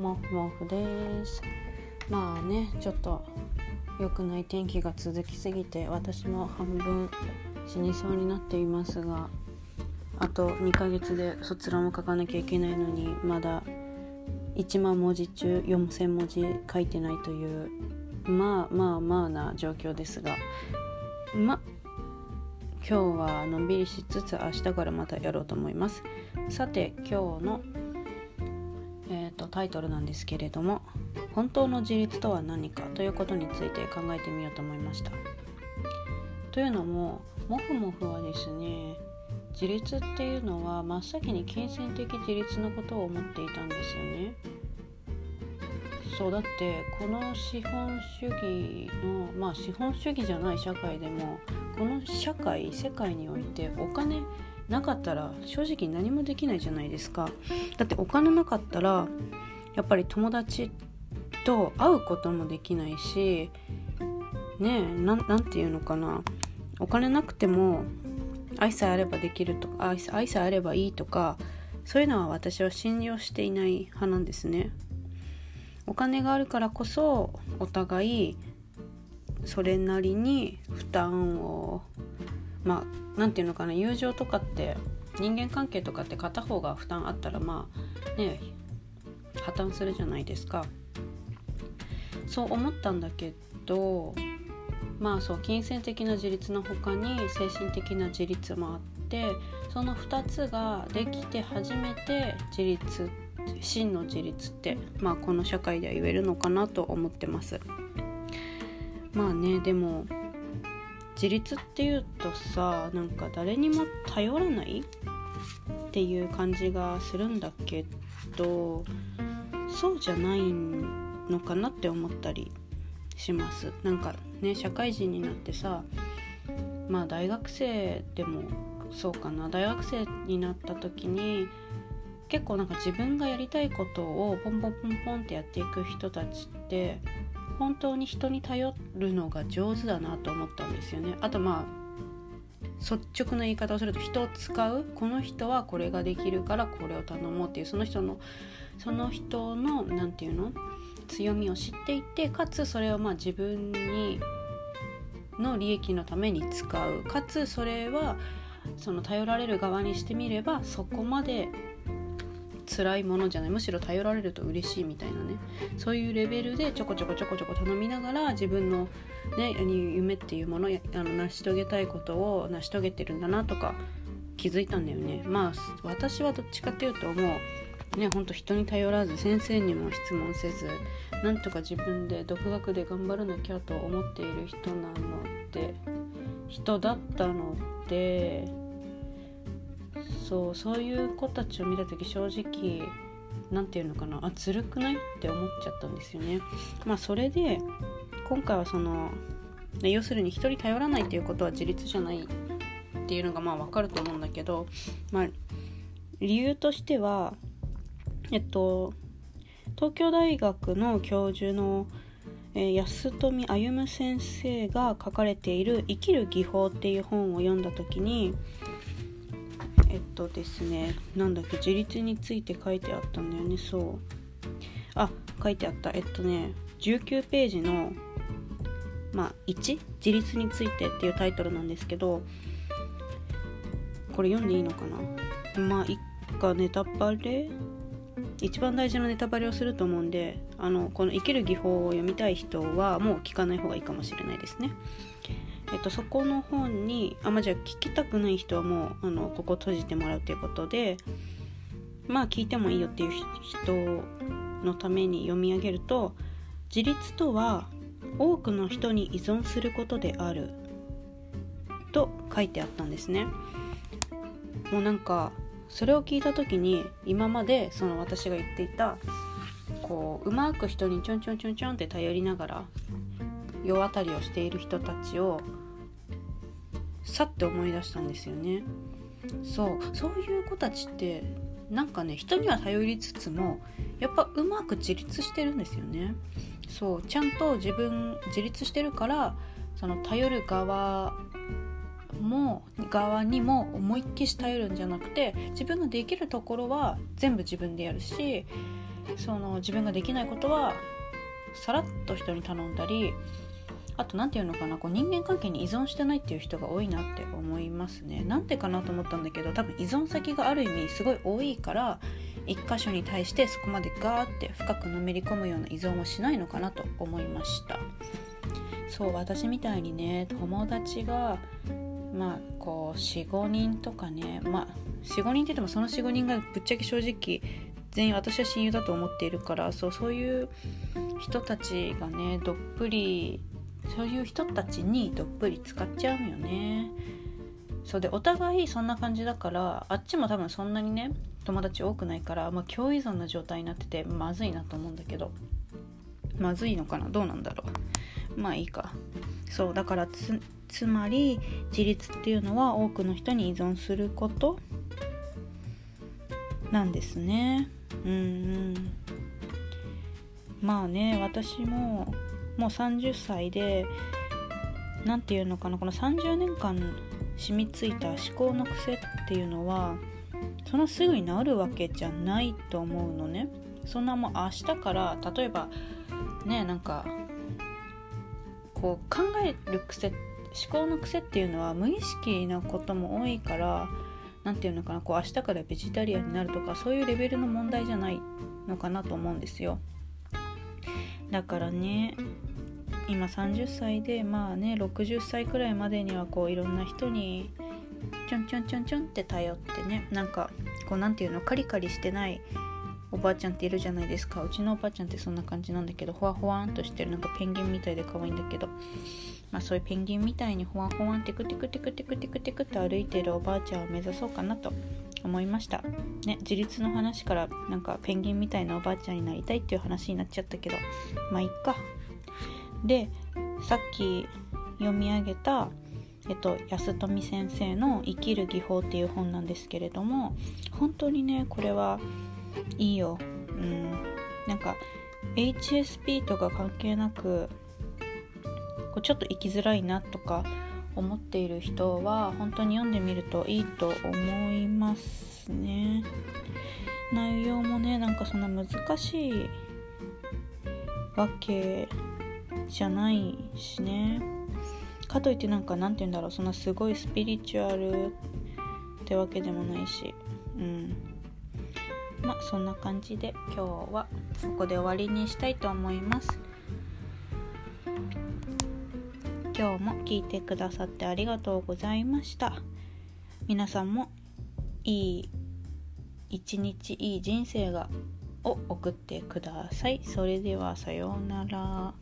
もふもふです。まあねちょっと良くない天気が続きすぎて私も半分死にそうになっていますがあと2ヶ月で卒論も書かなきゃいけないのにまだ1万文字中4,000文字書いてないというまあまあまあな状況ですがま今日はのんびりしつつ明日からまたやろうと思います。さて今日の、と、タイトルなんですけれども「本当の自立とは何か?」ということについて考えてみようと思いましたというのももふもふはですね自立っていうのは真っ先に金銭的自立のことを思っていたんですよねそうだってこの資本主義のまあ資本主義じゃない社会でもこの社会世界においてお金なかったら正直何もできないじゃないですか。だってお金なかったらやっぱり友達と会うこともできないしねえ何て言うのかな。お金なくても愛さえあればできるとか愛さえあればいいとかそういうのは私は信用していない派なんですね。お金があるからこそお互いそれなりに負担をまあ何て言うのかな友情とかって人間関係とかって片方が負担あったらまあね破綻するじゃないですか。そう思ったんだけどまあそう金銭的な自立の他に精神的な自立もあってその2つができて初めて自立真の自立って、まあ、この社会では言えるのかなと思ってます。まあねでも自立っていうとさなんか誰にも頼らないっていう感じがするんだけどそうじゃないのかなって思ったりします。なんかね社会人になってさまあ大学生でもそうかな。大学生になった時に結構なんか自分がやりたいことをポンポンポンポンってやっていく人たちって本当に人に頼るのが上手だなと思ったんですよね。あとまあ率直な言い方をすると人を使う。この人はこれができるからこれを頼もうっていうその人のその人の何て言うの？強みを知っていてかつそれをまあ自分にの利益のために使う。かつそれはその頼られる側にしてみればそこまで辛いものじゃないむしろ頼られると嬉しいみたいなね。そういうレベルでちょこちょこちょこちょこ頼みながら自分の、ね、夢っていうものあの成し遂げたいことを成し遂げてるんだなとか気づいたんだよね。まあ私はどっちかっていうともうねほんと人に頼らず先生にも質問せずなんとか自分で独学で頑張らなきゃと思っている人なので人だったのでそうそういう子たちを見た時正直何て言うのかなあずるくないって思っちゃったんですよね。まあそれで今回はその要するに1人頼らないっていうことは自立じゃないっていうのがまあ分かると思うんだけど、まあ、理由としてはえっと東京大学の教授の、え、安富歩先生が書かれている「生きる技法」っていう本を読んだ時にとですね。なんだっけ自立について書いてあったんだよね。そう。あ書いてあった。えっとね19ページのまあ1自立についてっていうタイトルなんですけどこれ読んでいいのかな？まあ一家ネタバレ？一番大事なネタバレをすると思うんであのこの生きる技法を読みたい人はもう聞かない方がいいかもしれないですね。えっと、そこの本にあ、まあ、じゃあ聞きたくない人はもうあのここ閉じてもらうということでまあ聞いてもいいよっていう人のために読み上げると自立とは多くの人に依存することであると書いてあったんですね。もうなんかそれを聞いた時に今までその私が言っていたこううまく人にちょんちょんちょんちょんって頼りながら世渡りをしている人たちをさって思い出したんですよね。そうそういう子たちってなんかね人には頼りつつもやっぱうまく自立してるんですよね。そうちゃんと自分自立してるからその頼る側も側にも思いっきし頼るんじゃなくて自分ができるところは全部自分でやるしその自分ができないことはさらっと人に頼んだりあと何て言うのかなこう人間関係に依存してないっていう人が多いなって思いますね。なんてかなと思ったんだけど多分依存先がある意味すごい多いから一箇所に対してそこまでガーって深くのめり込むような依存をしないのかなと思いました。そう私みたいにね友達がまあこう45人とかねまあ45人って言ってもその45人がぶっちゃけ正直全員私は親友だと思っているからそうそういう人たちがねどっぷりそういう人たちにどっぷり使っちゃうよね。そうでお互いそんな感じだからあっちも多分そんなにね友達多くないから、まあ、共依存な状態になっててまずいなと思うんだけど。まずいのかな？どうなんだろう？まあいいか。そうだからつつまり自立っていうのは多くの人に依存すること。なんですね。うん。まあね私ももう30歳で何て言うのかなこの30年間染みついた思考の癖っていうのはそんなすぐに治るわけじゃないと思うのね。そんなもう明日から例えばねなんかこう考える癖思考の癖っていうのは無意識なことも多いから何て言うのかなこう明日からベジタリアンになるとかそういうレベルの問題じゃないのかなと思うんですよ。だからね今30歳でまあね60歳くらいまでにはこういろんな人にちょんちょんちょんちょんって頼ってねなんかこう何て言うのカリカリしてないおばあちゃんっているじゃないですか。うちのおばあちゃんってそんな感じなんだけどほわほわんとしてるなんかペンギンみたいで可愛いんだけどまあそういうペンギンみたいにほわほわんテクテクテクテクテクテクって歩いてるおばあちゃんを目指そうかなと。思いました。ね自立の話からなんかペンギンみたいなおばあちゃんになりたいっていう話になっちゃったけどまあいっか。でさっき読み上げたえっと、安富先生の「生きる技法」っていう本なんですけれども本当にねこれはいいよ、うん、なんか HSP とか関係なくこうちょっと生きづらいなとか思っている人は本当に読んでみるといいと思いますね。内容もねなんかそんな難しいわけじゃないしね。かといってなんかなんて言うんだろうそんなすごいスピリチュアルってわけでもないし。うん。まあそんな感じで今日はここで終わりにしたいと思います。今日も聞いてくださってありがとうございました。皆さんもいい一日いい人生がを送ってください。それではさようなら。